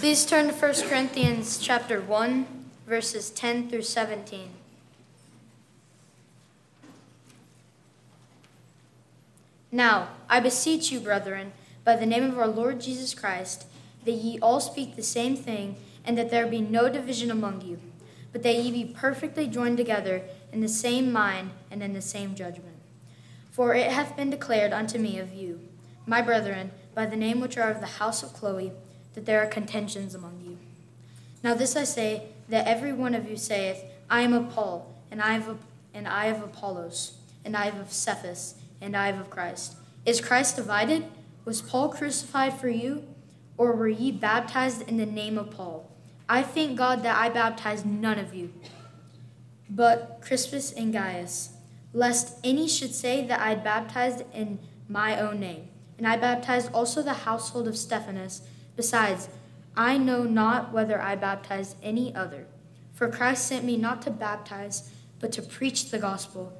Please turn to 1 Corinthians chapter 1, verses 10 through 17. Now, I beseech you, brethren, by the name of our Lord Jesus Christ, that ye all speak the same thing, and that there be no division among you, but that ye be perfectly joined together in the same mind and in the same judgment. For it hath been declared unto me of you, my brethren, by the name which are of the house of Chloe, that there are contentions among you. Now this I say, that every one of you saith, I am of Paul, and I of, and I of Apollos, and I of Cephas, and I of Christ. Is Christ divided? Was Paul crucified for you? Or were ye baptized in the name of Paul? I thank God that I baptized none of you, but Crispus and Gaius, lest any should say that I baptized in my own name. And I baptized also the household of Stephanas. Besides, I know not whether I baptize any other. For Christ sent me not to baptize, but to preach the gospel,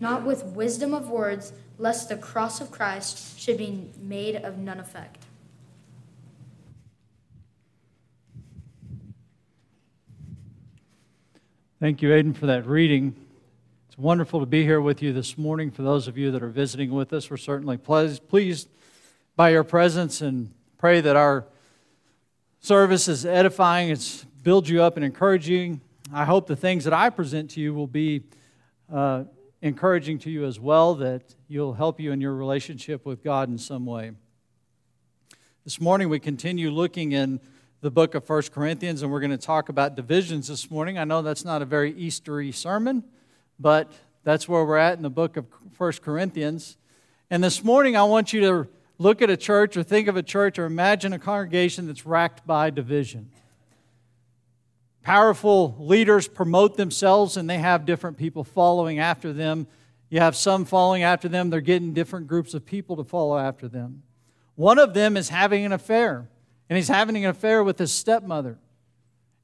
not with wisdom of words, lest the cross of Christ should be made of none effect. Thank you, Aiden, for that reading. It's wonderful to be here with you this morning. For those of you that are visiting with us, we're certainly pleased by your presence and pray that our service is edifying, it's builds you up and encouraging. I hope the things that I present to you will be uh, encouraging to you as well, that you'll help you in your relationship with God in some way. This morning we continue looking in the book of First Corinthians, and we're going to talk about divisions this morning. I know that's not a very Eastery sermon, but that's where we're at in the book of First Corinthians. And this morning I want you to look at a church or think of a church or imagine a congregation that's racked by division. Powerful leaders promote themselves and they have different people following after them. You have some following after them, they're getting different groups of people to follow after them. One of them is having an affair, and he's having an affair with his stepmother.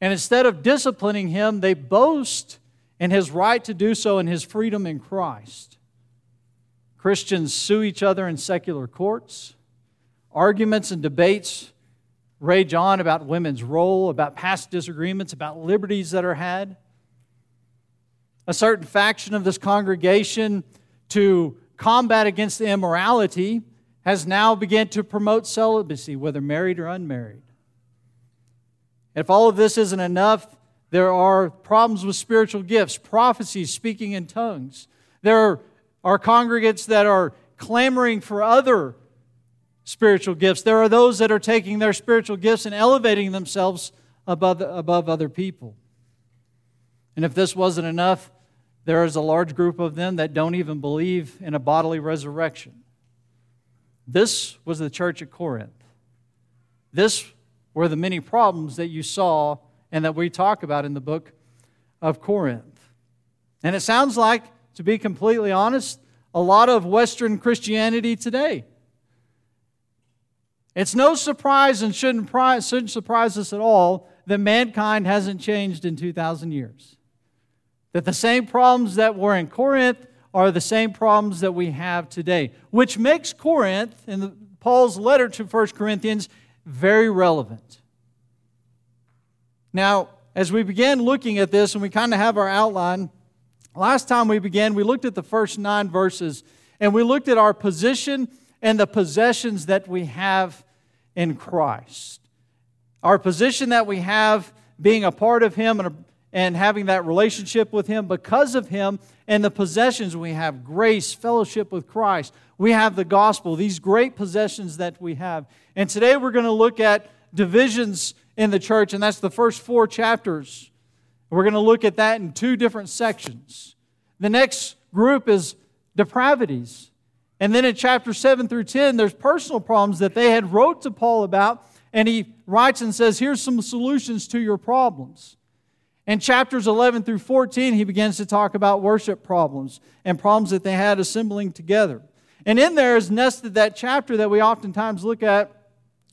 And instead of disciplining him, they boast in his right to do so and his freedom in Christ. Christians sue each other in secular courts. Arguments and debates rage on about women's role, about past disagreements, about liberties that are had. A certain faction of this congregation, to combat against the immorality, has now begun to promote celibacy, whether married or unmarried. If all of this isn't enough, there are problems with spiritual gifts, prophecies, speaking in tongues. There are are congregates that are clamoring for other spiritual gifts. There are those that are taking their spiritual gifts and elevating themselves above, above other people. And if this wasn't enough, there is a large group of them that don't even believe in a bodily resurrection. This was the church at Corinth. This were the many problems that you saw and that we talk about in the book of Corinth. And it sounds like to be completely honest, a lot of Western Christianity today. It's no surprise and shouldn't, surprise us at all that mankind hasn't changed in 2,000 years. That the same problems that were in Corinth are the same problems that we have today, which makes Corinth, in the, Paul's letter to 1 Corinthians, very relevant. Now, as we begin looking at this, and we kind of have our outline, Last time we began, we looked at the first nine verses and we looked at our position and the possessions that we have in Christ. Our position that we have being a part of Him and, and having that relationship with Him because of Him, and the possessions we have grace, fellowship with Christ. We have the gospel, these great possessions that we have. And today we're going to look at divisions in the church, and that's the first four chapters we're going to look at that in two different sections. The next group is depravities. And then in chapter 7 through 10, there's personal problems that they had wrote to Paul about, and he writes and says, Here's some solutions to your problems. In chapters 11 through 14, he begins to talk about worship problems and problems that they had assembling together. And in there is nested that chapter that we oftentimes look at.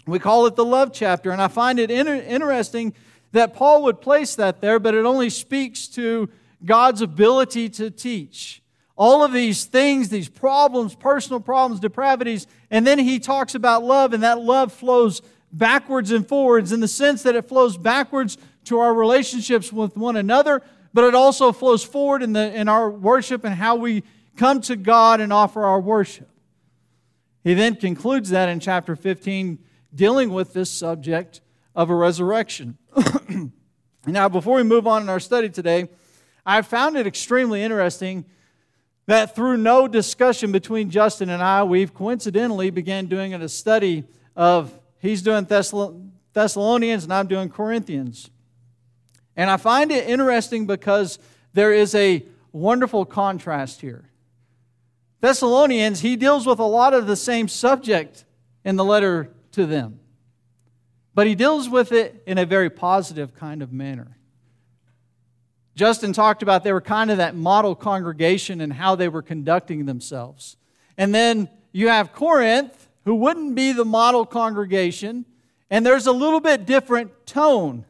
We call it the love chapter. And I find it inter- interesting that Paul would place that there, but it only speaks to God's ability to teach. All of these things, these problems, personal problems, depravities, and then he talks about love, and that love flows backwards and forwards in the sense that it flows backwards to our relationships with one another, but it also flows forward in, the, in our worship and how we come to God and offer our worship. He then concludes that in chapter 15, dealing with this subject of a resurrection. now, before we move on in our study today, I found it extremely interesting that through no discussion between Justin and I, we've coincidentally began doing a study of he's doing Thessalonians and I'm doing Corinthians. And I find it interesting because there is a wonderful contrast here. Thessalonians, he deals with a lot of the same subject in the letter to them, but he deals with it in a very positive kind of manner. Justin talked about they were kind of that model congregation and how they were conducting themselves. And then you have Corinth, who wouldn't be the model congregation, and there's a little bit different tone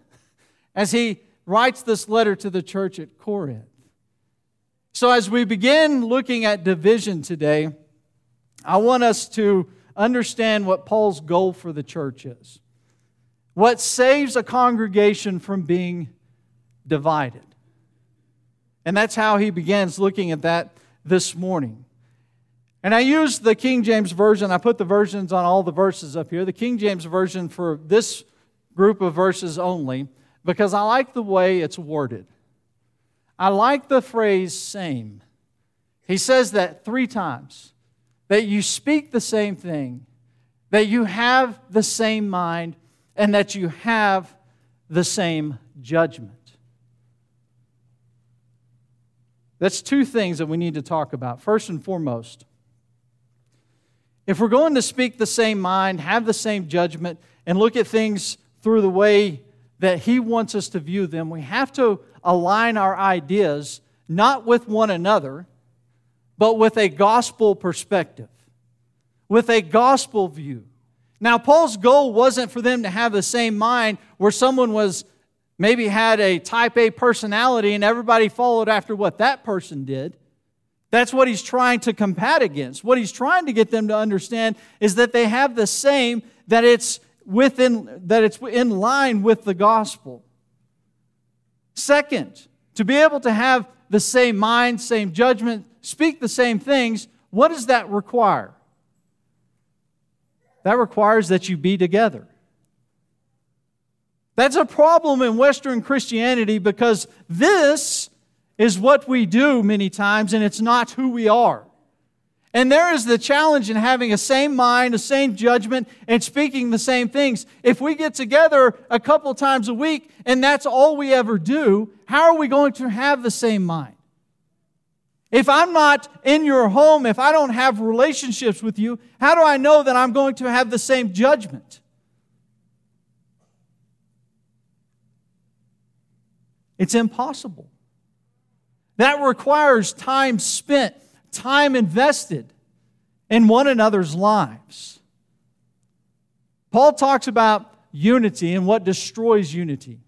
as he writes this letter to the church at Corinth. So, as we begin looking at division today, I want us to understand what Paul's goal for the church is. What saves a congregation from being divided. And that's how he begins looking at that this morning. And I used the King James Version. I put the versions on all the verses up here. The King James Version for this group of verses only because I like the way it's worded. I like the phrase same. He says that three times that you speak the same thing, that you have the same mind, and that you have the same judgment. That's two things that we need to talk about. First and foremost, if we're going to speak the same mind, have the same judgment, and look at things through the way that He wants us to view them, we have to align our ideas not with one another, but with a gospel perspective, with a gospel view. Now, Paul's goal wasn't for them to have the same mind where someone was maybe had a type A personality and everybody followed after what that person did. That's what he's trying to combat against. What he's trying to get them to understand is that they have the same, that it's within that it's in line with the gospel. Second, to be able to have the same mind, same judgment, speak the same things, what does that require? That requires that you be together. That's a problem in Western Christianity because this is what we do many times and it's not who we are. And there is the challenge in having a same mind, a same judgment, and speaking the same things. If we get together a couple times a week and that's all we ever do, how are we going to have the same mind? If I'm not in your home, if I don't have relationships with you, how do I know that I'm going to have the same judgment? It's impossible. That requires time spent time invested in one another's lives. Paul talks about unity and what destroys unity.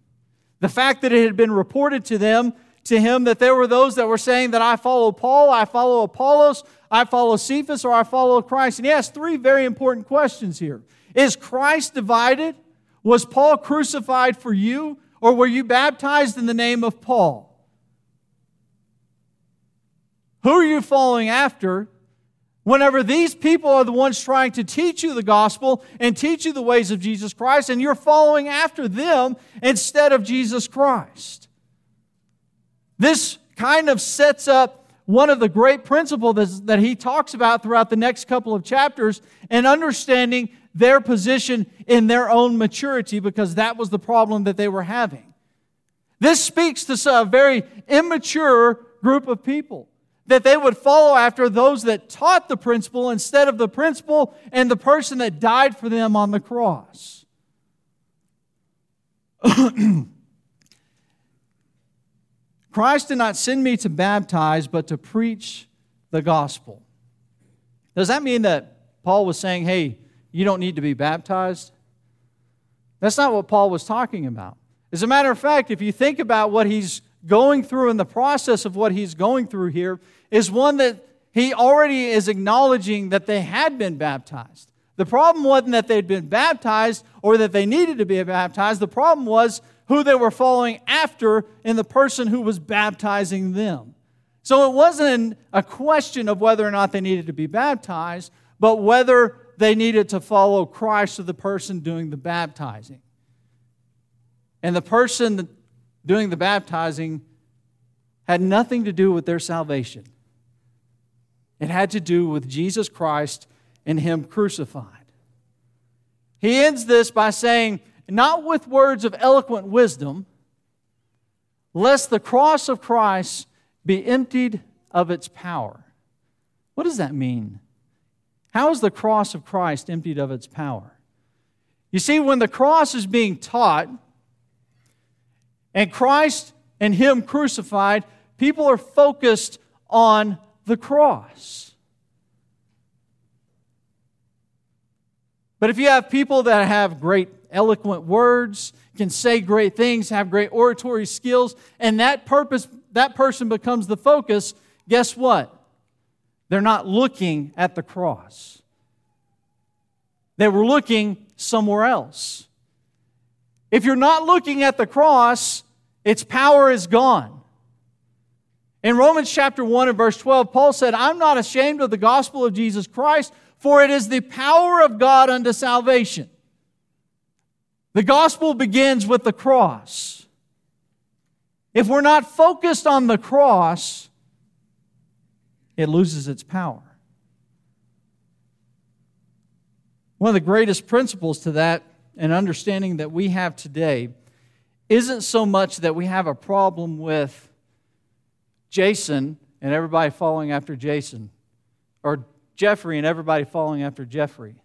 The fact that it had been reported to them, to him, that there were those that were saying that I follow Paul, I follow Apollos, I follow Cephas, or I follow Christ. And he asks three very important questions here. Is Christ divided? Was Paul crucified for you? Or were you baptized in the name of Paul? Who are you following after? Whenever these people are the ones trying to teach you the gospel and teach you the ways of Jesus Christ, and you're following after them instead of Jesus Christ. This kind of sets up one of the great principles that he talks about throughout the next couple of chapters and understanding their position in their own maturity because that was the problem that they were having. This speaks to a very immature group of people that they would follow after those that taught the principle instead of the principle and the person that died for them on the cross. Christ did not send me to baptize, but to preach the gospel. Does that mean that Paul was saying, hey, you don't need to be baptized? That's not what Paul was talking about. As a matter of fact, if you think about what he's going through in the process of what he's going through here, is one that he already is acknowledging that they had been baptized. The problem wasn't that they'd been baptized or that they needed to be baptized. The problem was who they were following after in the person who was baptizing them. So it wasn't a question of whether or not they needed to be baptized, but whether they needed to follow Christ or the person doing the baptizing. And the person doing the baptizing had nothing to do with their salvation. It had to do with Jesus Christ and Him crucified. He ends this by saying, not with words of eloquent wisdom, lest the cross of Christ be emptied of its power. What does that mean? How is the cross of Christ emptied of its power? You see, when the cross is being taught, and Christ and Him crucified, people are focused on the cross. But if you have people that have great eloquent words, can say great things, have great oratory skills, and that purpose that person becomes the focus, guess what? They're not looking at the cross. They were looking somewhere else. If you're not looking at the cross, its power is gone. In Romans chapter 1 and verse 12, Paul said, I'm not ashamed of the gospel of Jesus Christ, for it is the power of God unto salvation. The gospel begins with the cross. If we're not focused on the cross, it loses its power. One of the greatest principles to that and understanding that we have today isn't so much that we have a problem with Jason and everybody following after Jason, or Jeffrey and everybody following after Jeffrey,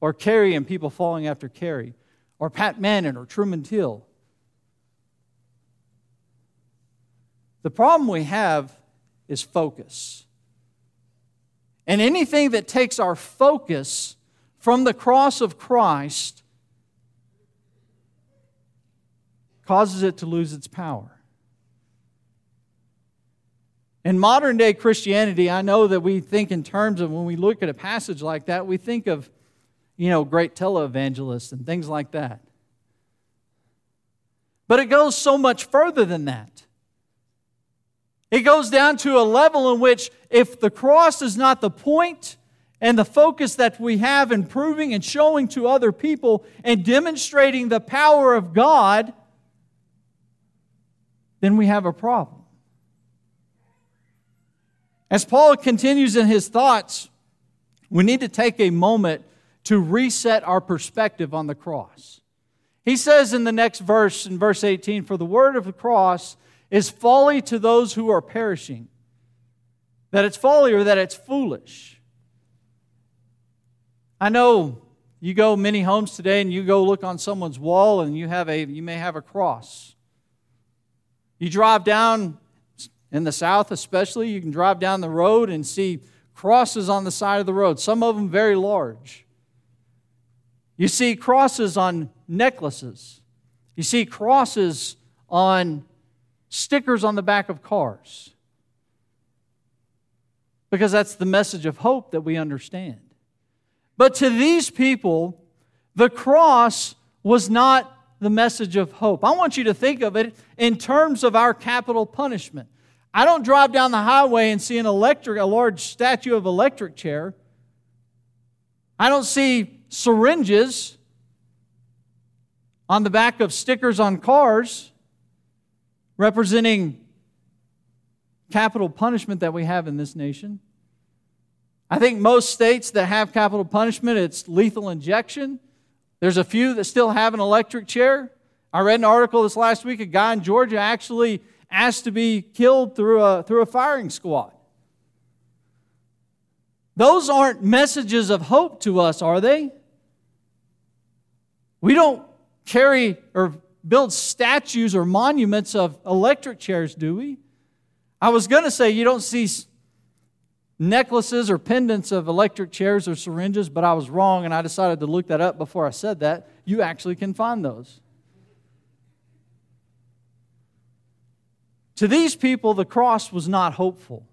or Carrie and people following after Carrie, or Pat Manning or Truman Till. The problem we have is focus. And anything that takes our focus from the cross of Christ causes it to lose its power. In modern day Christianity, I know that we think in terms of when we look at a passage like that, we think of, you know, great televangelists and things like that. But it goes so much further than that. It goes down to a level in which if the cross is not the point and the focus that we have in proving and showing to other people and demonstrating the power of God, then we have a problem. As Paul continues in his thoughts, we need to take a moment to reset our perspective on the cross. He says in the next verse, in verse 18, For the word of the cross is folly to those who are perishing. That it's folly or that it's foolish. I know you go many homes today and you go look on someone's wall and you have a you may have a cross. You drive down in the south, especially, you can drive down the road and see crosses on the side of the road, some of them very large. You see crosses on necklaces. You see crosses on stickers on the back of cars. Because that's the message of hope that we understand. But to these people, the cross was not the message of hope. I want you to think of it in terms of our capital punishment. I don't drive down the highway and see an electric, a large statue of electric chair. I don't see syringes on the back of stickers on cars representing capital punishment that we have in this nation. I think most states that have capital punishment, it's lethal injection. There's a few that still have an electric chair. I read an article this last week. A guy in Georgia actually asked to be killed through a, through a firing squad. Those aren't messages of hope to us, are they? We don't carry or build statues or monuments of electric chairs, do we? I was going to say you don't see necklaces or pendants of electric chairs or syringes, but I was wrong and I decided to look that up before I said that. You actually can find those. To these people, the cross was not hopeful.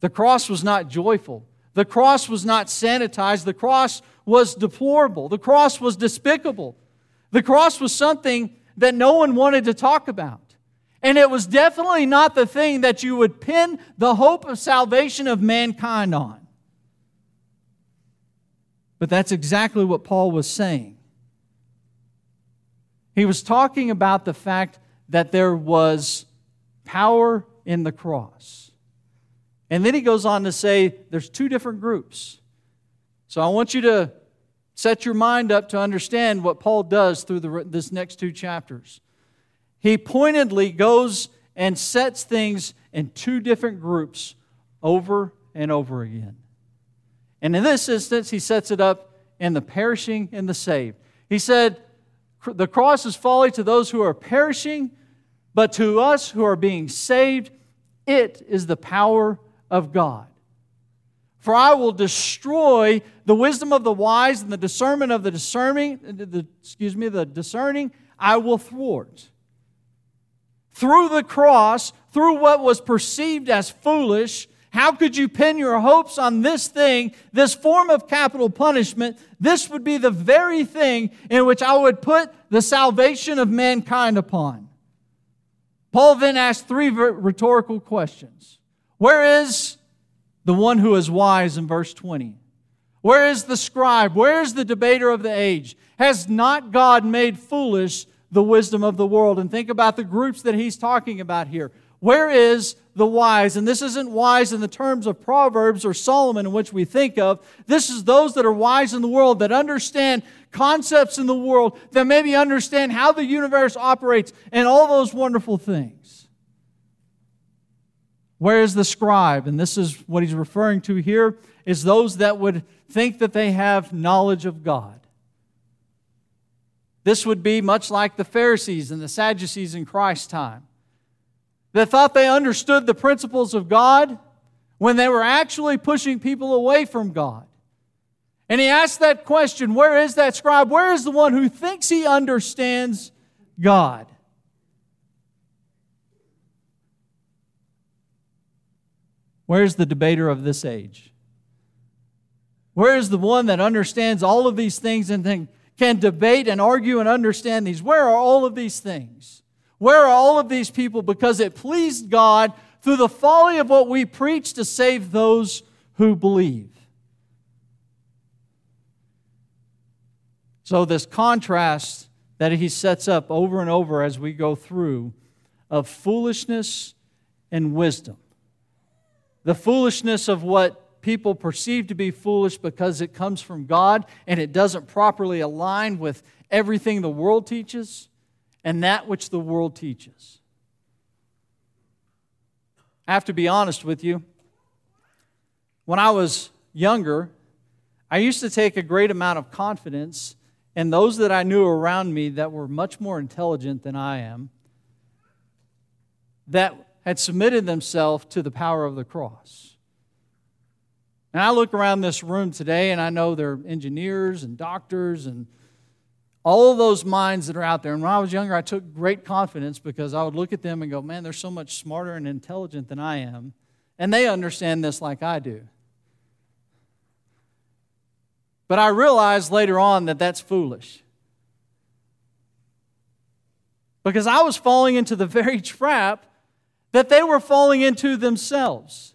The cross was not joyful. The cross was not sanitized. The cross was deplorable. The cross was despicable. The cross was something that no one wanted to talk about. And it was definitely not the thing that you would pin the hope of salvation of mankind on. But that's exactly what Paul was saying. He was talking about the fact that there was power in the cross. And then he goes on to say there's two different groups. So I want you to set your mind up to understand what Paul does through the, this next two chapters. He pointedly goes and sets things in two different groups over and over again. And in this instance, he sets it up in the perishing and the saved. He said, The cross is folly to those who are perishing, but to us who are being saved, it is the power of God. For I will destroy the wisdom of the wise and the discernment of the discerning, the, excuse me, the discerning, I will thwart. Through the cross, through what was perceived as foolish, how could you pin your hopes on this thing, this form of capital punishment? This would be the very thing in which I would put the salvation of mankind upon. Paul then asked three rhetorical questions. Where is the one who is wise in verse 20? Where is the scribe? Where is the debater of the age? Has not God made foolish the wisdom of the world? And think about the groups that he's talking about here. Where is the wise? And this isn't wise in the terms of Proverbs or Solomon in which we think of. This is those that are wise in the world, that understand concepts in the world, that maybe understand how the universe operates and all those wonderful things. Where is the scribe? And this is what he's referring to here is those that would think that they have knowledge of God. This would be much like the Pharisees and the Sadducees in Christ's time that thought they understood the principles of God when they were actually pushing people away from God. And he asked that question where is that scribe? Where is the one who thinks he understands God? Where's the debater of this age? Where is the one that understands all of these things and can debate and argue and understand these? Where are all of these things? Where are all of these people? Because it pleased God through the folly of what we preach to save those who believe. So, this contrast that he sets up over and over as we go through of foolishness and wisdom. The foolishness of what people perceive to be foolish because it comes from God and it doesn't properly align with everything the world teaches and that which the world teaches. I have to be honest with you. When I was younger, I used to take a great amount of confidence in those that I knew around me that were much more intelligent than I am, that had submitted themselves to the power of the cross. And I look around this room today and I know there are engineers and doctors and all those minds that are out there. And when I was younger, I took great confidence because I would look at them and go, man, they're so much smarter and intelligent than I am. And they understand this like I do. But I realized later on that that's foolish. Because I was falling into the very trap that they were falling into themselves.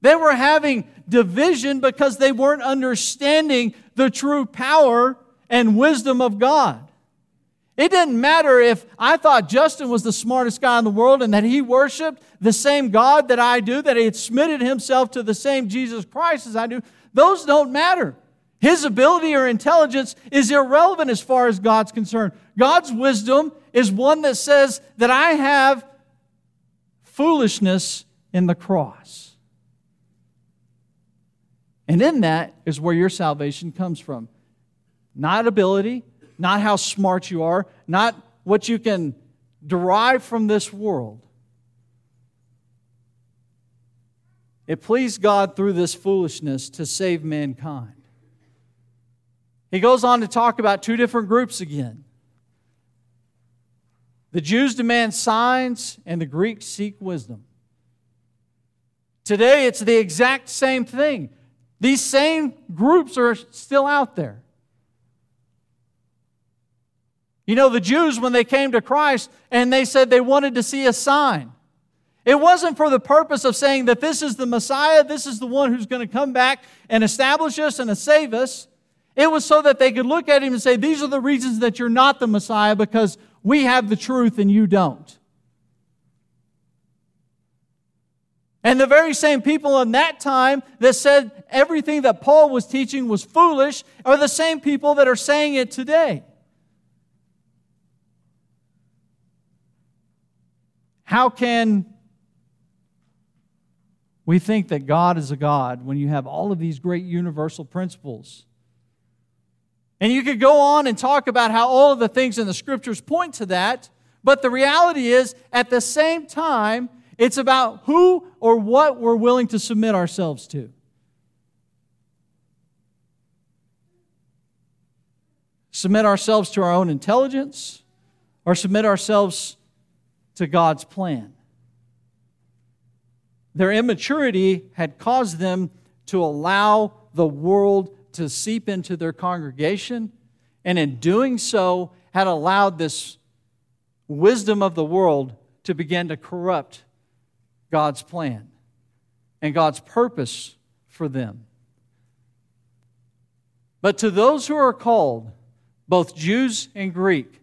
They were having division because they weren't understanding the true power and wisdom of God. It didn't matter if I thought Justin was the smartest guy in the world and that he worshiped the same God that I do, that he had submitted himself to the same Jesus Christ as I do. Those don't matter. His ability or intelligence is irrelevant as far as God's concerned. God's wisdom is one that says that I have foolishness in the cross. And in that is where your salvation comes from. Not ability, not how smart you are, not what you can derive from this world. It pleased God through this foolishness to save mankind. He goes on to talk about two different groups again. The Jews demand signs, and the Greeks seek wisdom. Today, it's the exact same thing. These same groups are still out there. You know, the Jews, when they came to Christ and they said they wanted to see a sign, it wasn't for the purpose of saying that this is the Messiah, this is the one who's going to come back and establish us and save us. It was so that they could look at him and say, These are the reasons that you're not the Messiah because we have the truth and you don't. And the very same people in that time that said everything that Paul was teaching was foolish are the same people that are saying it today. How can we think that God is a God when you have all of these great universal principles? And you could go on and talk about how all of the things in the scriptures point to that, but the reality is, at the same time, it's about who or what we're willing to submit ourselves to. Submit ourselves to our own intelligence or submit ourselves to God's plan. Their immaturity had caused them to allow the world to seep into their congregation, and in doing so, had allowed this wisdom of the world to begin to corrupt God's plan and God's purpose for them. But to those who are called, both Jews and Greek,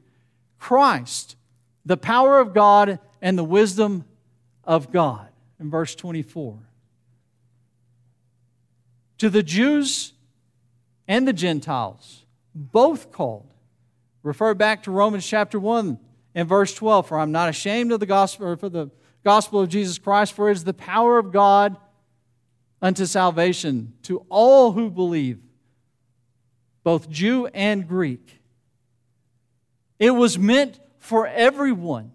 Christ the power of God and the wisdom of God. In verse 24. To the Jews and the Gentiles, both called. Refer back to Romans chapter 1 and verse 12. For I'm not ashamed of the gospel, or for the gospel of Jesus Christ, for it is the power of God unto salvation to all who believe, both Jew and Greek. It was meant for everyone.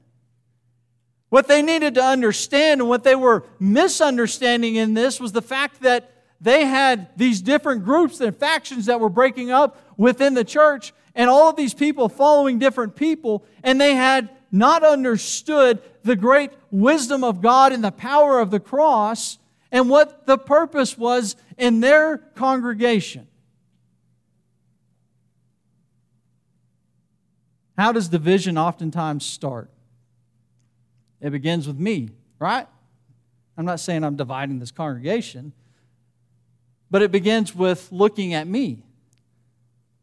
What they needed to understand and what they were misunderstanding in this was the fact that they had these different groups and factions that were breaking up within the church, and all of these people following different people, and they had not understood the great wisdom of God and the power of the cross and what the purpose was in their congregation. How does division oftentimes start? It begins with me, right? I'm not saying I'm dividing this congregation, but it begins with looking at me,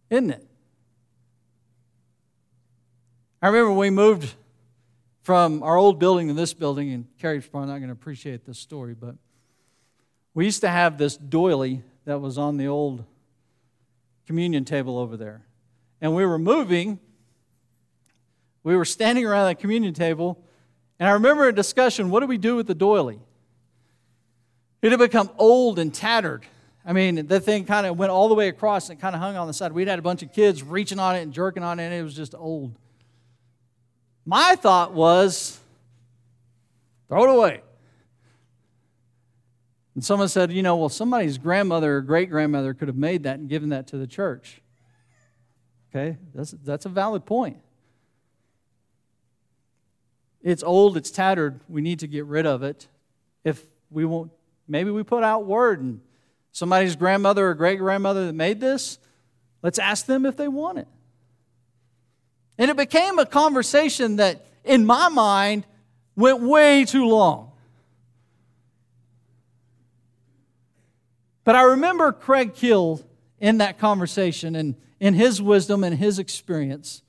isn't it? I remember we moved from our old building to this building, and Carrie's probably not going to appreciate this story, but we used to have this doily that was on the old communion table over there. And we were moving we were standing around that communion table, and I remember a discussion what do we do with the doily? It had become old and tattered. I mean, the thing kind of went all the way across and kind of hung on the side. We'd had a bunch of kids reaching on it and jerking on it, and it was just old. My thought was, throw it away. And someone said, you know, well, somebody's grandmother or great grandmother could have made that and given that to the church. Okay, that's, that's a valid point. It's old, it's tattered. We need to get rid of it. If we won't, maybe we put out word and somebody's grandmother or great grandmother that made this, let's ask them if they want it. And it became a conversation that, in my mind, went way too long. But I remember Craig Kill in that conversation and in his wisdom and his experience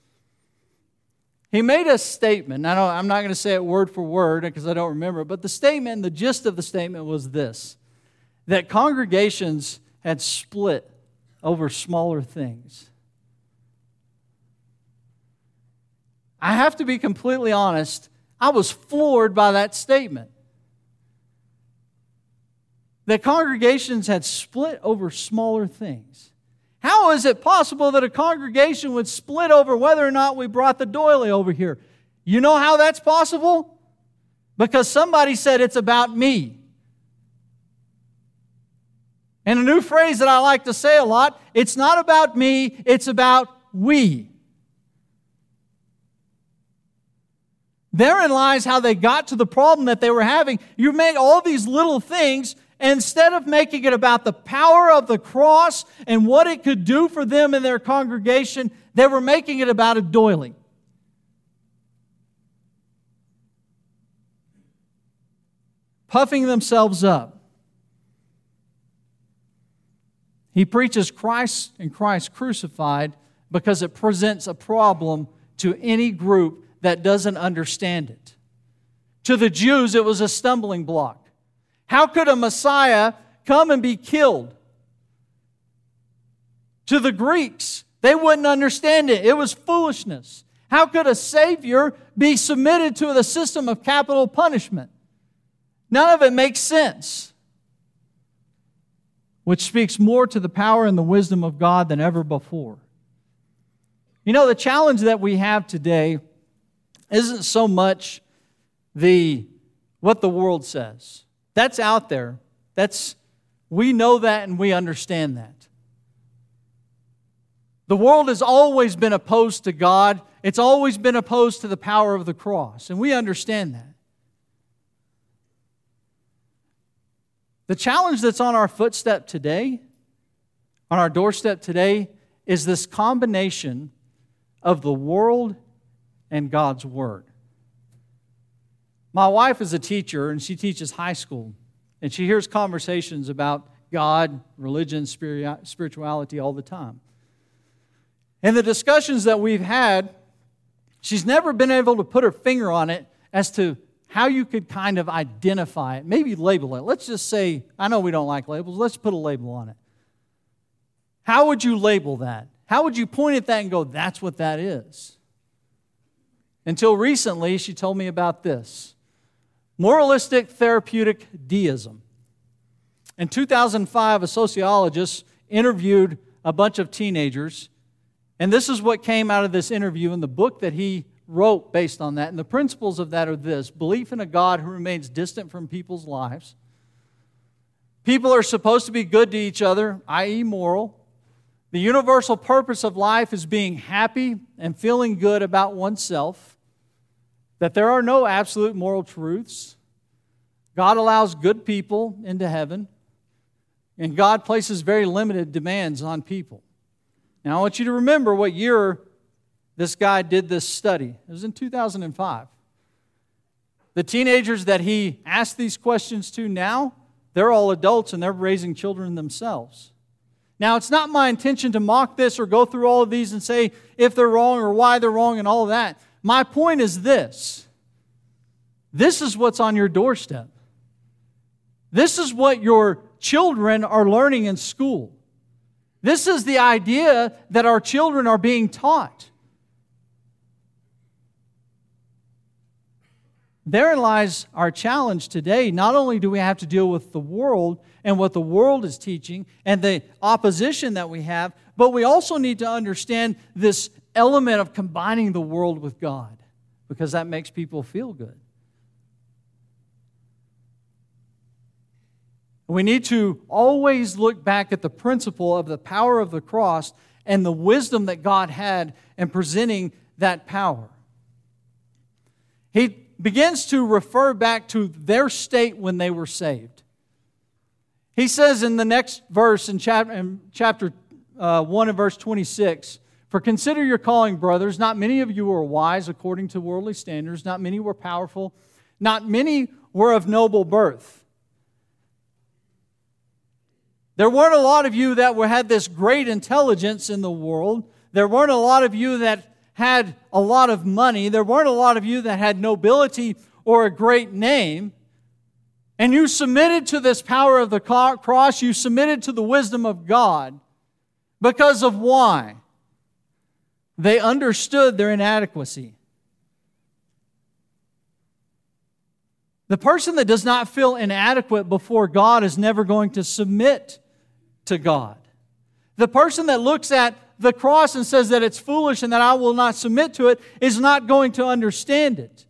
he made a statement. I I'm not going to say it word for word because I don't remember, but the statement, the gist of the statement was this that congregations had split over smaller things. I have to be completely honest, I was floored by that statement. That congregations had split over smaller things. How is it possible that a congregation would split over whether or not we brought the doily over here? You know how that's possible? Because somebody said it's about me. And a new phrase that I like to say a lot it's not about me, it's about we. Therein lies how they got to the problem that they were having. You make all these little things instead of making it about the power of the cross and what it could do for them in their congregation, they were making it about a doily. Puffing themselves up. He preaches Christ and Christ crucified because it presents a problem to any group that doesn't understand it. To the Jews, it was a stumbling block. How could a Messiah come and be killed? To the Greeks, they wouldn't understand it. It was foolishness. How could a Savior be submitted to the system of capital punishment? None of it makes sense, which speaks more to the power and the wisdom of God than ever before. You know, the challenge that we have today isn't so much the what the world says. That's out there. That's we know that and we understand that. The world has always been opposed to God. It's always been opposed to the power of the cross, and we understand that. The challenge that's on our footstep today, on our doorstep today, is this combination of the world and God's Word. My wife is a teacher and she teaches high school, and she hears conversations about God, religion, spirituality all the time. In the discussions that we've had, she's never been able to put her finger on it as to how you could kind of identify it, maybe label it. Let's just say, I know we don't like labels, let's put a label on it. How would you label that? How would you point at that and go, that's what that is? Until recently, she told me about this moralistic therapeutic deism. In 2005, a sociologist interviewed a bunch of teenagers, and this is what came out of this interview in the book that he wrote based on that. And the principles of that are this belief in a God who remains distant from people's lives. People are supposed to be good to each other, i.e., moral. The universal purpose of life is being happy and feeling good about oneself, that there are no absolute moral truths. God allows good people into heaven, and God places very limited demands on people. Now, I want you to remember what year this guy did this study. It was in 2005. The teenagers that he asked these questions to now, they're all adults and they're raising children themselves. Now, it's not my intention to mock this or go through all of these and say if they're wrong or why they're wrong and all of that. My point is this this is what's on your doorstep. This is what your children are learning in school. This is the idea that our children are being taught. Therein lies our challenge today. Not only do we have to deal with the world and what the world is teaching and the opposition that we have, but we also need to understand this element of combining the world with God because that makes people feel good. We need to always look back at the principle of the power of the cross and the wisdom that God had in presenting that power. He begins to refer back to their state when they were saved. He says in the next verse in chapter, in chapter uh, 1 and verse 26 For consider your calling, brothers. Not many of you were wise according to worldly standards, not many were powerful, not many were of noble birth. There weren't a lot of you that were, had this great intelligence in the world. There weren't a lot of you that had a lot of money. There weren't a lot of you that had nobility or a great name. And you submitted to this power of the cross. You submitted to the wisdom of God. Because of why? They understood their inadequacy. The person that does not feel inadequate before God is never going to submit to God. The person that looks at the cross and says that it's foolish and that I will not submit to it is not going to understand it.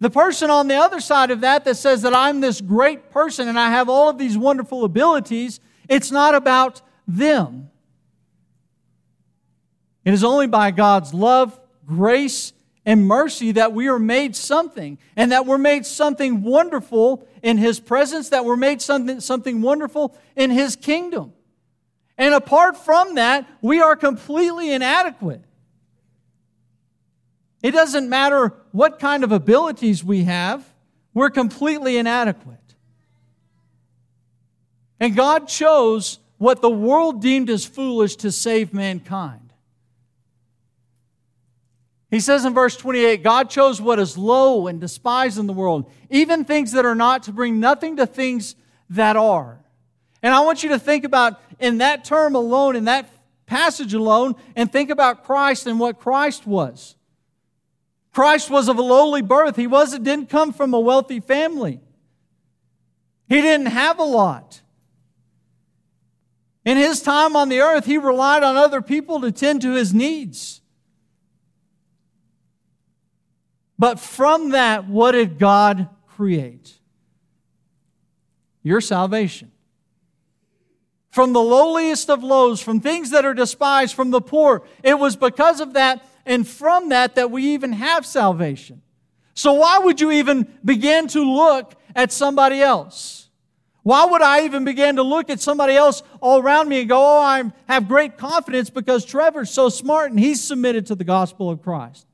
The person on the other side of that that says that I'm this great person and I have all of these wonderful abilities, it's not about them. It is only by God's love, grace, and mercy that we are made something and that we're made something wonderful in His presence, that we're made something, something wonderful in His kingdom. And apart from that, we are completely inadequate. It doesn't matter what kind of abilities we have, we're completely inadequate. And God chose what the world deemed as foolish to save mankind. He says in verse 28 God chose what is low and despised in the world, even things that are not, to bring nothing to things that are. And I want you to think about in that term alone, in that passage alone, and think about Christ and what Christ was. Christ was of a lowly birth. He wasn't, didn't come from a wealthy family. He didn't have a lot. In his time on the earth, he relied on other people to tend to his needs. But from that, what did God create? Your salvation. From the lowliest of lows, from things that are despised, from the poor. It was because of that and from that that we even have salvation. So why would you even begin to look at somebody else? Why would I even begin to look at somebody else all around me and go, oh, I have great confidence because Trevor's so smart and he's submitted to the gospel of Christ?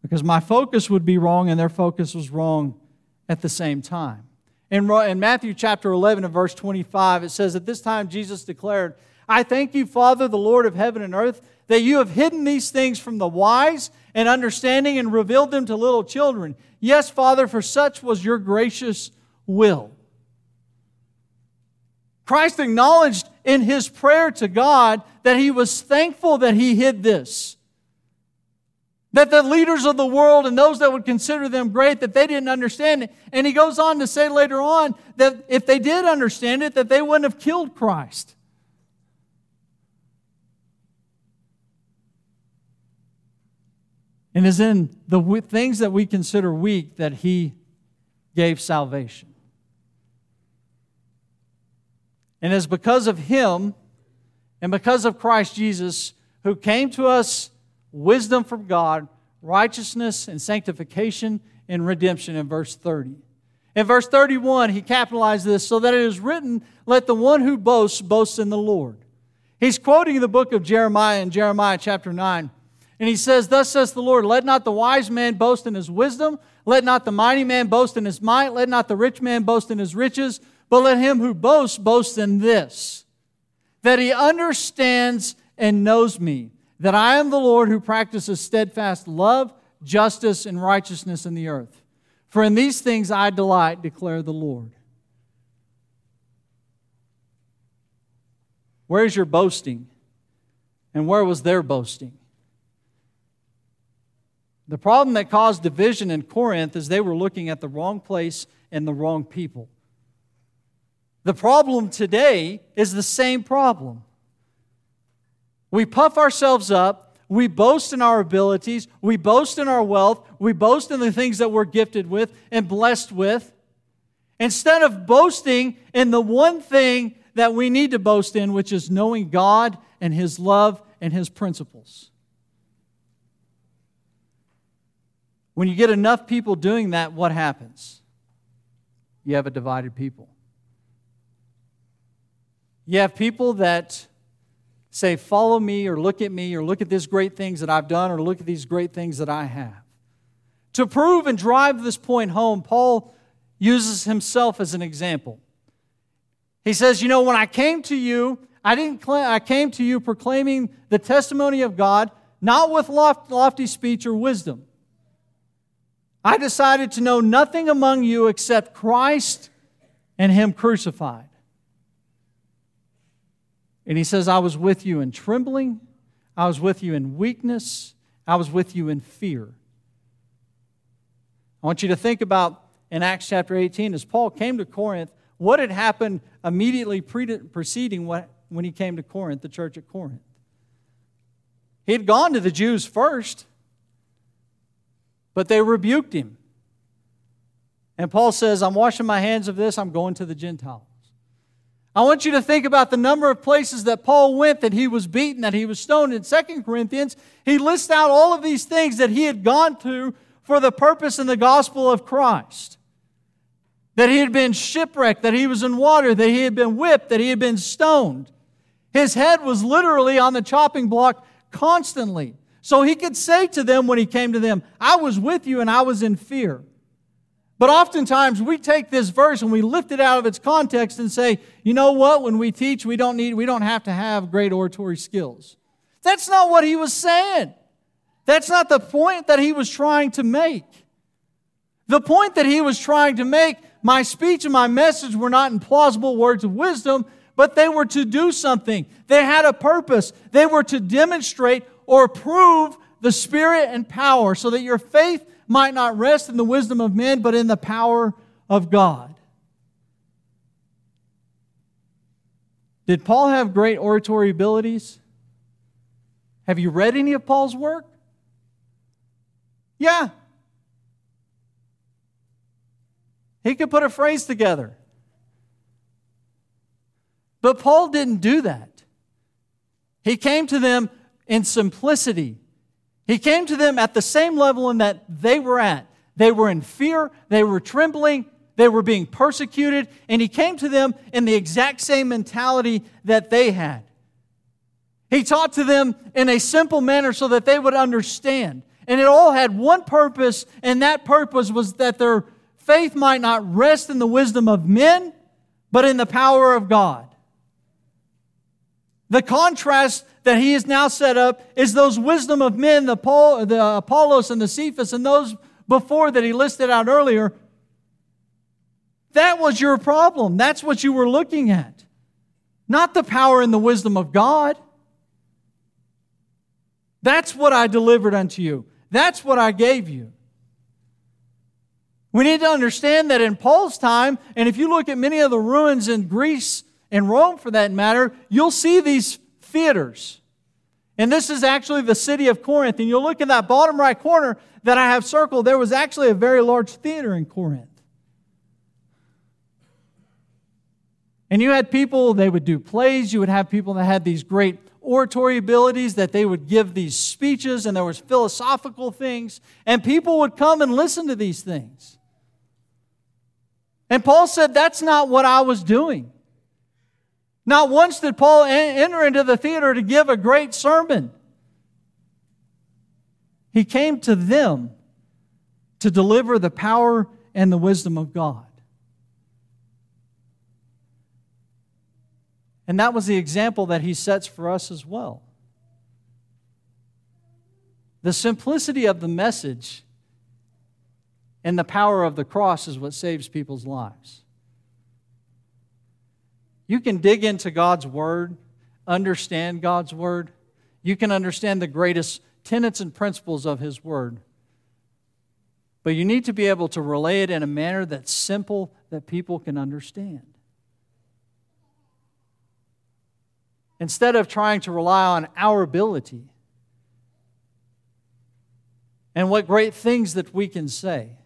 Because my focus would be wrong and their focus was wrong at the same time. In, in Matthew chapter 11 and verse 25, it says, At this time Jesus declared, I thank you, Father, the Lord of heaven and earth, that you have hidden these things from the wise and understanding and revealed them to little children. Yes, Father, for such was your gracious will. Christ acknowledged in his prayer to God that he was thankful that he hid this. That the leaders of the world and those that would consider them great, that they didn't understand it. And he goes on to say later on that if they did understand it, that they wouldn't have killed Christ. And is in the things that we consider weak that he gave salvation. And it's because of him and because of Christ Jesus who came to us wisdom from God, righteousness and sanctification and redemption in verse 30. In verse 31, he capitalized this so that it is written, Let the one who boasts boast in the Lord. He's quoting the book of Jeremiah in Jeremiah chapter 9. And he says, Thus says the Lord, let not the wise man boast in his wisdom, let not the mighty man boast in his might, let not the rich man boast in his riches, but let him who boasts boast in this, that he understands and knows me, that I am the Lord who practices steadfast love, justice, and righteousness in the earth. For in these things I delight, declare the Lord. Where's your boasting? And where was their boasting? The problem that caused division in Corinth is they were looking at the wrong place and the wrong people. The problem today is the same problem. We puff ourselves up, we boast in our abilities, we boast in our wealth, we boast in the things that we're gifted with and blessed with, instead of boasting in the one thing that we need to boast in, which is knowing God and His love and His principles. When you get enough people doing that, what happens? You have a divided people. You have people that say, Follow me, or look at me, or look at these great things that I've done, or look at these great things that I have. To prove and drive this point home, Paul uses himself as an example. He says, You know, when I came to you, I didn't I came to you proclaiming the testimony of God, not with lofty speech or wisdom I decided to know nothing among you except Christ and Him crucified. And he says, I was with you in trembling, I was with you in weakness, I was with you in fear. I want you to think about in Acts chapter 18, as Paul came to Corinth, what had happened immediately preceding when he came to Corinth, the church at Corinth. He had gone to the Jews first. But they rebuked him. And Paul says, I'm washing my hands of this, I'm going to the Gentiles. I want you to think about the number of places that Paul went that he was beaten, that he was stoned. In 2 Corinthians, he lists out all of these things that he had gone through for the purpose in the gospel of Christ. That he had been shipwrecked, that he was in water, that he had been whipped, that he had been stoned. His head was literally on the chopping block constantly. So he could say to them when he came to them, I was with you and I was in fear. But oftentimes we take this verse and we lift it out of its context and say, you know what, when we teach, we don't need, we don't have to have great oratory skills. That's not what he was saying. That's not the point that he was trying to make. The point that he was trying to make, my speech and my message were not in plausible words of wisdom, but they were to do something. They had a purpose. They were to demonstrate or prove the spirit and power so that your faith might not rest in the wisdom of men, but in the power of God. Did Paul have great oratory abilities? Have you read any of Paul's work? Yeah. He could put a phrase together. But Paul didn't do that. He came to them in simplicity he came to them at the same level in that they were at. They were in fear, they were trembling, they were being persecuted, and he came to them in the exact same mentality that they had. He taught to them in a simple manner so that they would understand. And it all had one purpose, and that purpose was that their faith might not rest in the wisdom of men, but in the power of God. The contrast that he has now set up is those wisdom of men, the, Paul, the Apollos and the Cephas, and those before that he listed out earlier. That was your problem. That's what you were looking at. Not the power and the wisdom of God. That's what I delivered unto you. That's what I gave you. We need to understand that in Paul's time, and if you look at many of the ruins in Greece and Rome for that matter, you'll see these theaters. And this is actually the city of Corinth. And you'll look in that bottom right corner that I have circled, there was actually a very large theater in Corinth. And you had people, they would do plays. You would have people that had these great oratory abilities, that they would give these speeches, and there was philosophical things. And people would come and listen to these things. And Paul said, That's not what I was doing. Not once did Paul enter into the theater to give a great sermon. He came to them to deliver the power and the wisdom of God. And that was the example that he sets for us as well. The simplicity of the message and the power of the cross is what saves people's lives. You can dig into God's Word, understand God's Word. You can understand the greatest tenets and principles of His Word. But you need to be able to relay it in a manner that's simple that people can understand. Instead of trying to rely on our ability and what great things that we can say,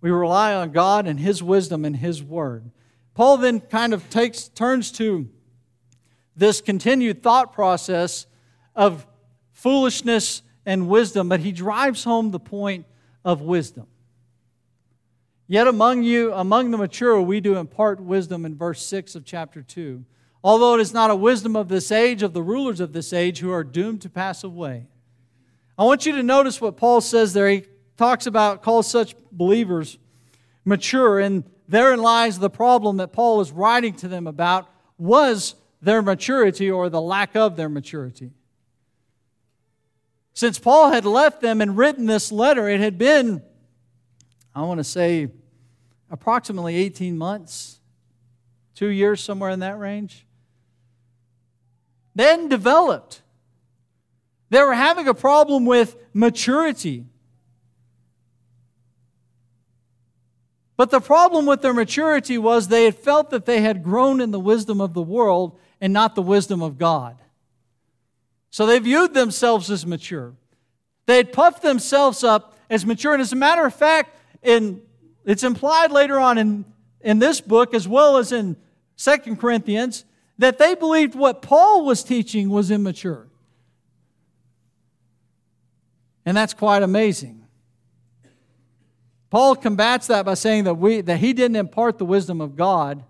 we rely on God and His wisdom and His Word. Paul then kind of takes turns to this continued thought process of foolishness and wisdom, but he drives home the point of wisdom. Yet among you, among the mature, we do impart wisdom in verse 6 of chapter 2. Although it is not a wisdom of this age, of the rulers of this age who are doomed to pass away. I want you to notice what Paul says there. He talks about, calls such believers mature. And therein lies the problem that Paul is writing to them about was their maturity or the lack of their maturity. Since Paul had left them and written this letter, it had been, I want to say, approximately 18 months, two years, somewhere in that range. Then developed. They were having a problem with maturity. But the problem with their maturity was they had felt that they had grown in the wisdom of the world and not the wisdom of God. So they viewed themselves as mature. They had puffed themselves up as mature. And as a matter of fact, in, it's implied later on in, in this book, as well as in 2 Corinthians, that they believed what Paul was teaching was immature. And that's quite amazing. Paul combats that by saying that, we, that he didn't impart the wisdom of God,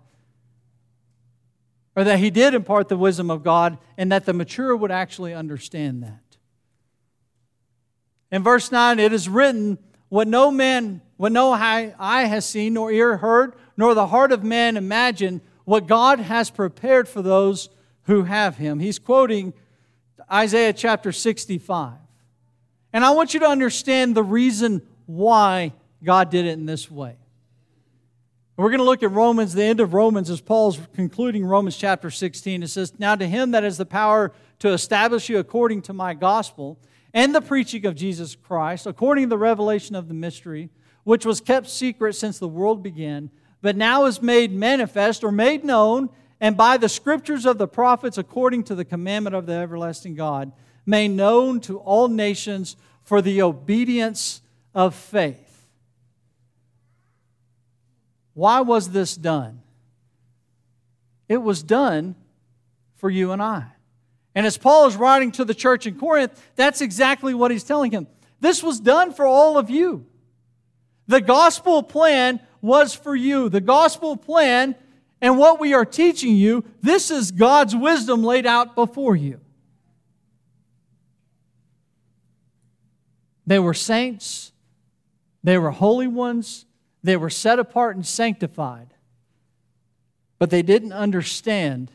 or that he did impart the wisdom of God, and that the mature would actually understand that. In verse 9, it is written, What no man, what no eye has seen, nor ear heard, nor the heart of man imagined, what God has prepared for those who have him. He's quoting Isaiah chapter 65. And I want you to understand the reason why God did it in this way. We're going to look at Romans, the end of Romans, as Paul's concluding Romans chapter 16. It says, Now to him that has the power to establish you according to my gospel and the preaching of Jesus Christ, according to the revelation of the mystery, which was kept secret since the world began, but now is made manifest or made known, and by the scriptures of the prophets, according to the commandment of the everlasting God, made known to all nations for the obedience of faith. Why was this done? It was done for you and I. And as Paul is writing to the church in Corinth, that's exactly what he's telling him. This was done for all of you. The gospel plan was for you. The gospel plan and what we are teaching you, this is God's wisdom laid out before you. They were saints, they were holy ones, they were set apart and sanctified. But they didn't understand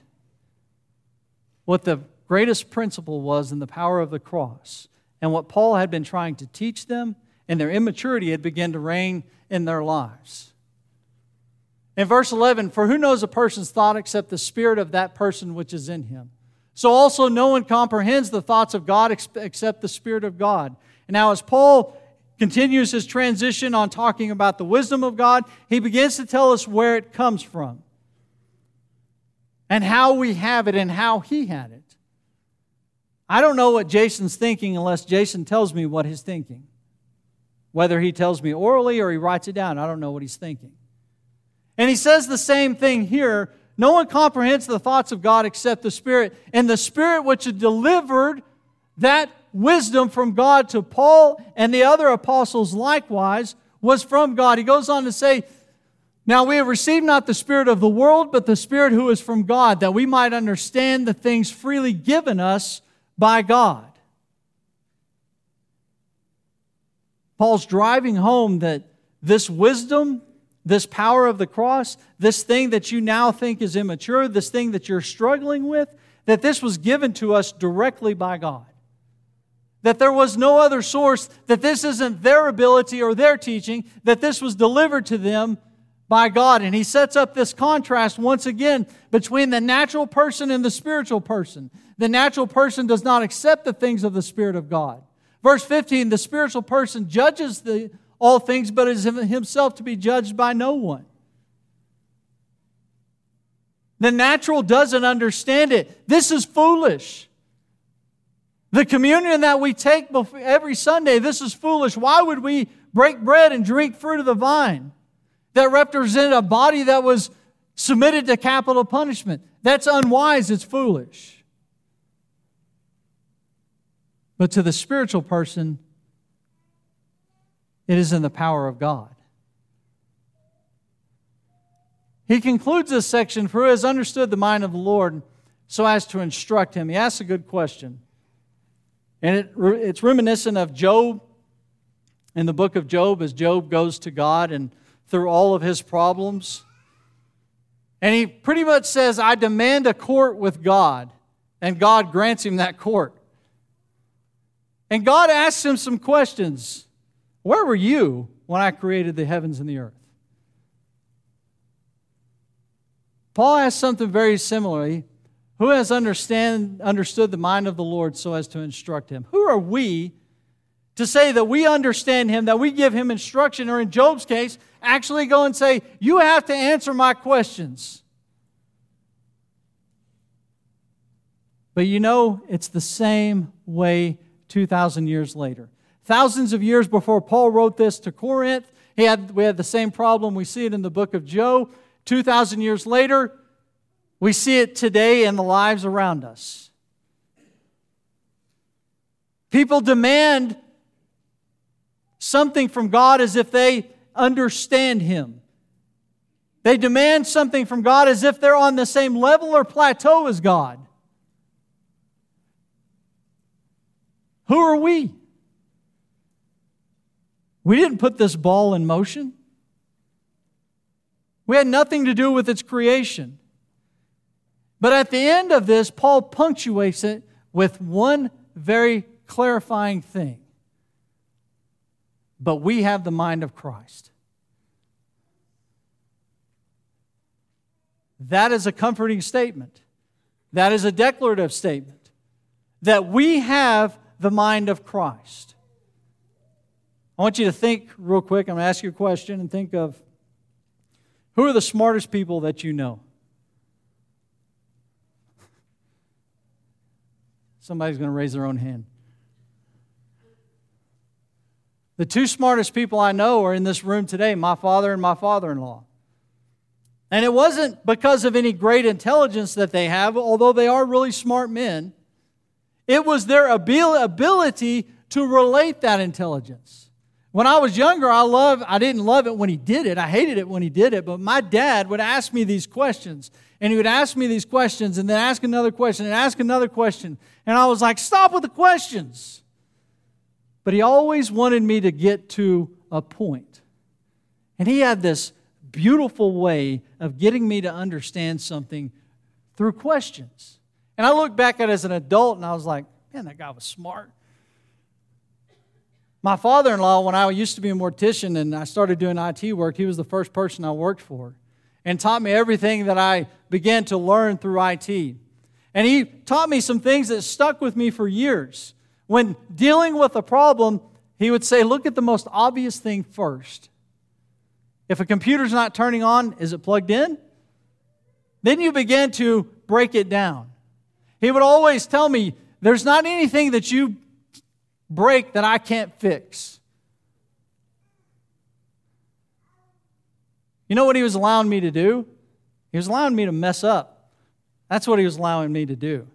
what the greatest principle was in the power of the cross and what Paul had been trying to teach them, and their immaturity had begun to reign in their lives. In verse 11, for who knows a person's thought except the spirit of that person which is in him? So also no one comprehends the thoughts of God except the Spirit of God. And now, as Paul continues his transition on talking about the wisdom of God, he begins to tell us where it comes from and how we have it and how he had it. I don't know what Jason's thinking unless Jason tells me what he's thinking. Whether he tells me orally or he writes it down, I don't know what he's thinking. And he says the same thing here. No one comprehends the thoughts of God except the Spirit. And the Spirit which delivered that wisdom from God to Paul and the other apostles likewise was from God. He goes on to say, Now we have received not the Spirit of the world, but the Spirit who is from God, that we might understand the things freely given us by God. Paul's driving home that this wisdom, this power of the cross, this thing that you now think is immature, this thing that you're struggling with, that this was given to us directly by God. That there was no other source, that this isn't their ability or their teaching, that this was delivered to them by God. And he sets up this contrast once again between the natural person and the spiritual person. The natural person does not accept the things of the Spirit of God. Verse 15 the spiritual person judges the, all things, but is himself to be judged by no one. The natural doesn't understand it. This is foolish. The communion that we take every Sunday, this is foolish. Why would we break bread and drink fruit of the vine that represented a body that was submitted to capital punishment? That's unwise, it's foolish. But to the spiritual person, it is in the power of God. He concludes this section for who has understood the mind of the Lord so as to instruct him. He asks a good question. And it, it's reminiscent of Job in the book of Job as Job goes to God and through all of his problems. And he pretty much says, I demand a court with God. And God grants him that court. And God asks him some questions. Where were you when I created the heavens and the earth? Paul asks something very similarly. Who has understand, understood the mind of the Lord so as to instruct him? Who are we to say that we understand him, that we give him instruction, or in Job's case, actually go and say, You have to answer my questions? But you know, it's the same way 2,000 years later. Thousands of years before Paul wrote this to Corinth, he had, we had the same problem. We see it in the book of Job. 2,000 years later, We see it today in the lives around us. People demand something from God as if they understand Him. They demand something from God as if they're on the same level or plateau as God. Who are we? We didn't put this ball in motion. We had nothing to do with its creation. But at the end of this, Paul punctuates it with one very clarifying thing. But we have the mind of Christ. That is a comforting statement. That is a declarative statement. That we have the mind of Christ. I want you to think real quick. I'm going to ask you a question and think of who are the smartest people that you know? Somebody's going to raise their own hand. The two smartest people I know are in this room today my father and my father in law. And it wasn't because of any great intelligence that they have, although they are really smart men. It was their ability to relate that intelligence. When I was younger, I loved, I didn't love it when he did it. I hated it when he did it. But my dad would ask me these questions. And he would ask me these questions and then ask another question and ask another question. And I was like, stop with the questions. But he always wanted me to get to a point. And he had this beautiful way of getting me to understand something through questions. And I look back at it as an adult and I was like, man, that guy was smart. My father in law, when I used to be a mortician and I started doing IT work, he was the first person I worked for and taught me everything that I began to learn through IT. And he taught me some things that stuck with me for years. When dealing with a problem, he would say, Look at the most obvious thing first. If a computer's not turning on, is it plugged in? Then you begin to break it down. He would always tell me, There's not anything that you break that I can't fix. You know what he was allowing me to do? He was allowing me to mess up. That's what he was allowing me to do.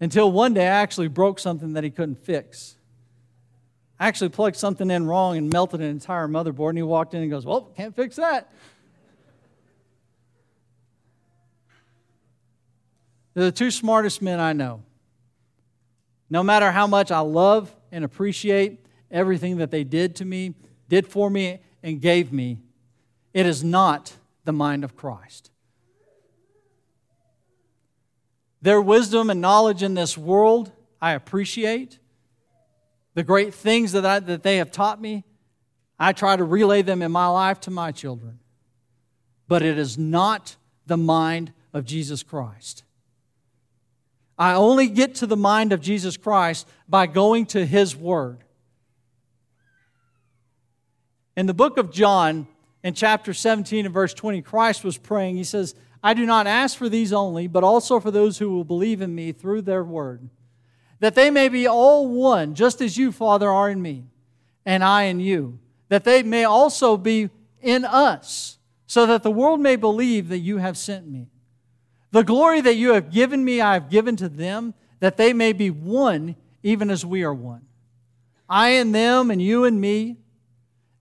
Until one day I actually broke something that he couldn't fix. I actually plugged something in wrong and melted an entire motherboard, and he walked in and goes, Well, can't fix that. They're the two smartest men I know. No matter how much I love and appreciate everything that they did to me, did for me, and gave me, it is not the mind of Christ. Their wisdom and knowledge in this world, I appreciate. The great things that, I, that they have taught me, I try to relay them in my life to my children. But it is not the mind of Jesus Christ. I only get to the mind of Jesus Christ by going to His Word. In the book of John, in chapter 17 and verse 20, Christ was praying. He says, I do not ask for these only, but also for those who will believe in me through their word, that they may be all one, just as you, Father, are in me, and I in you, that they may also be in us, so that the world may believe that you have sent me. The glory that you have given me, I have given to them, that they may be one, even as we are one. I and them, and you and me,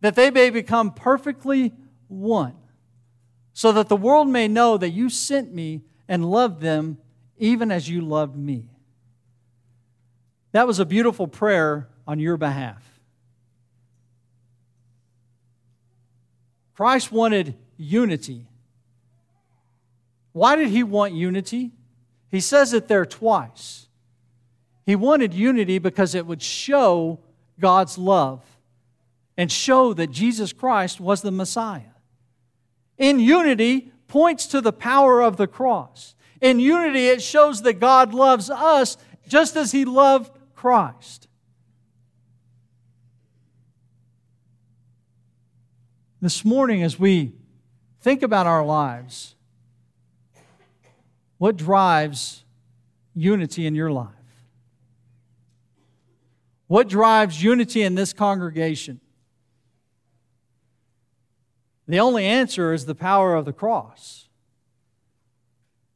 that they may become perfectly one, so that the world may know that you sent me and loved them even as you loved me. That was a beautiful prayer on your behalf. Christ wanted unity why did he want unity? He says it there twice. He wanted unity because it would show God's love and show that Jesus Christ was the Messiah. In unity points to the power of the cross. In unity, it shows that God loves us just as he loved Christ. This morning, as we think about our lives, what drives unity in your life? What drives unity in this congregation? The only answer is the power of the cross.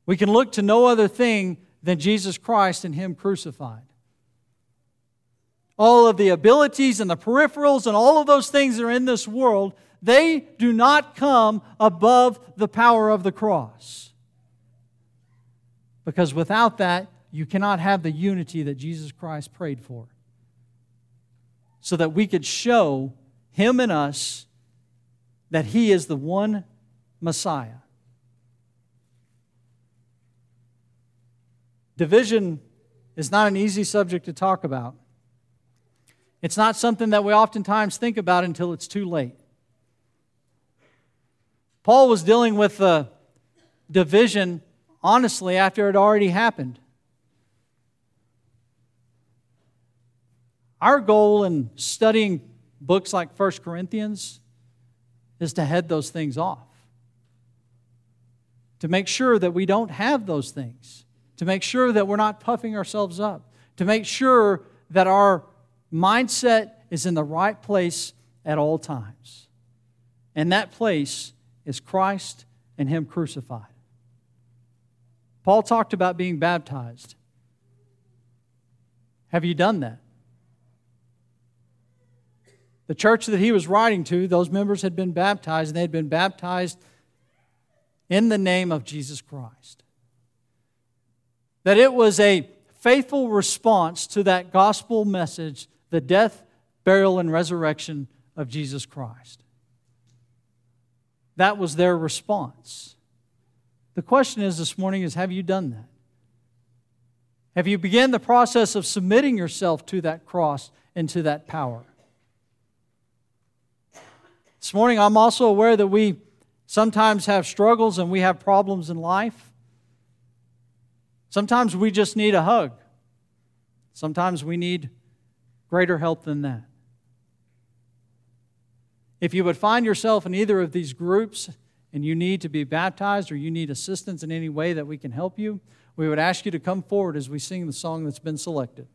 We can look to no other thing than Jesus Christ and Him crucified. All of the abilities and the peripherals and all of those things that are in this world, they do not come above the power of the cross. Because without that, you cannot have the unity that Jesus Christ prayed for. So that we could show Him and us that He is the one Messiah. Division is not an easy subject to talk about. It's not something that we oftentimes think about until it's too late. Paul was dealing with the division, honestly, after it already happened. Our goal in studying books like 1 Corinthians is to head those things off, to make sure that we don't have those things, to make sure that we're not puffing ourselves up, to make sure that our mindset is in the right place at all times. And that place is Christ and Him crucified. Paul talked about being baptized. Have you done that? The church that he was writing to, those members had been baptized, and they had been baptized in the name of Jesus Christ. That it was a faithful response to that gospel message the death, burial, and resurrection of Jesus Christ. That was their response. The question is this morning is have you done that? Have you begun the process of submitting yourself to that cross and to that power? This morning, I'm also aware that we sometimes have struggles and we have problems in life. Sometimes we just need a hug. Sometimes we need greater help than that. If you would find yourself in either of these groups and you need to be baptized or you need assistance in any way that we can help you, we would ask you to come forward as we sing the song that's been selected.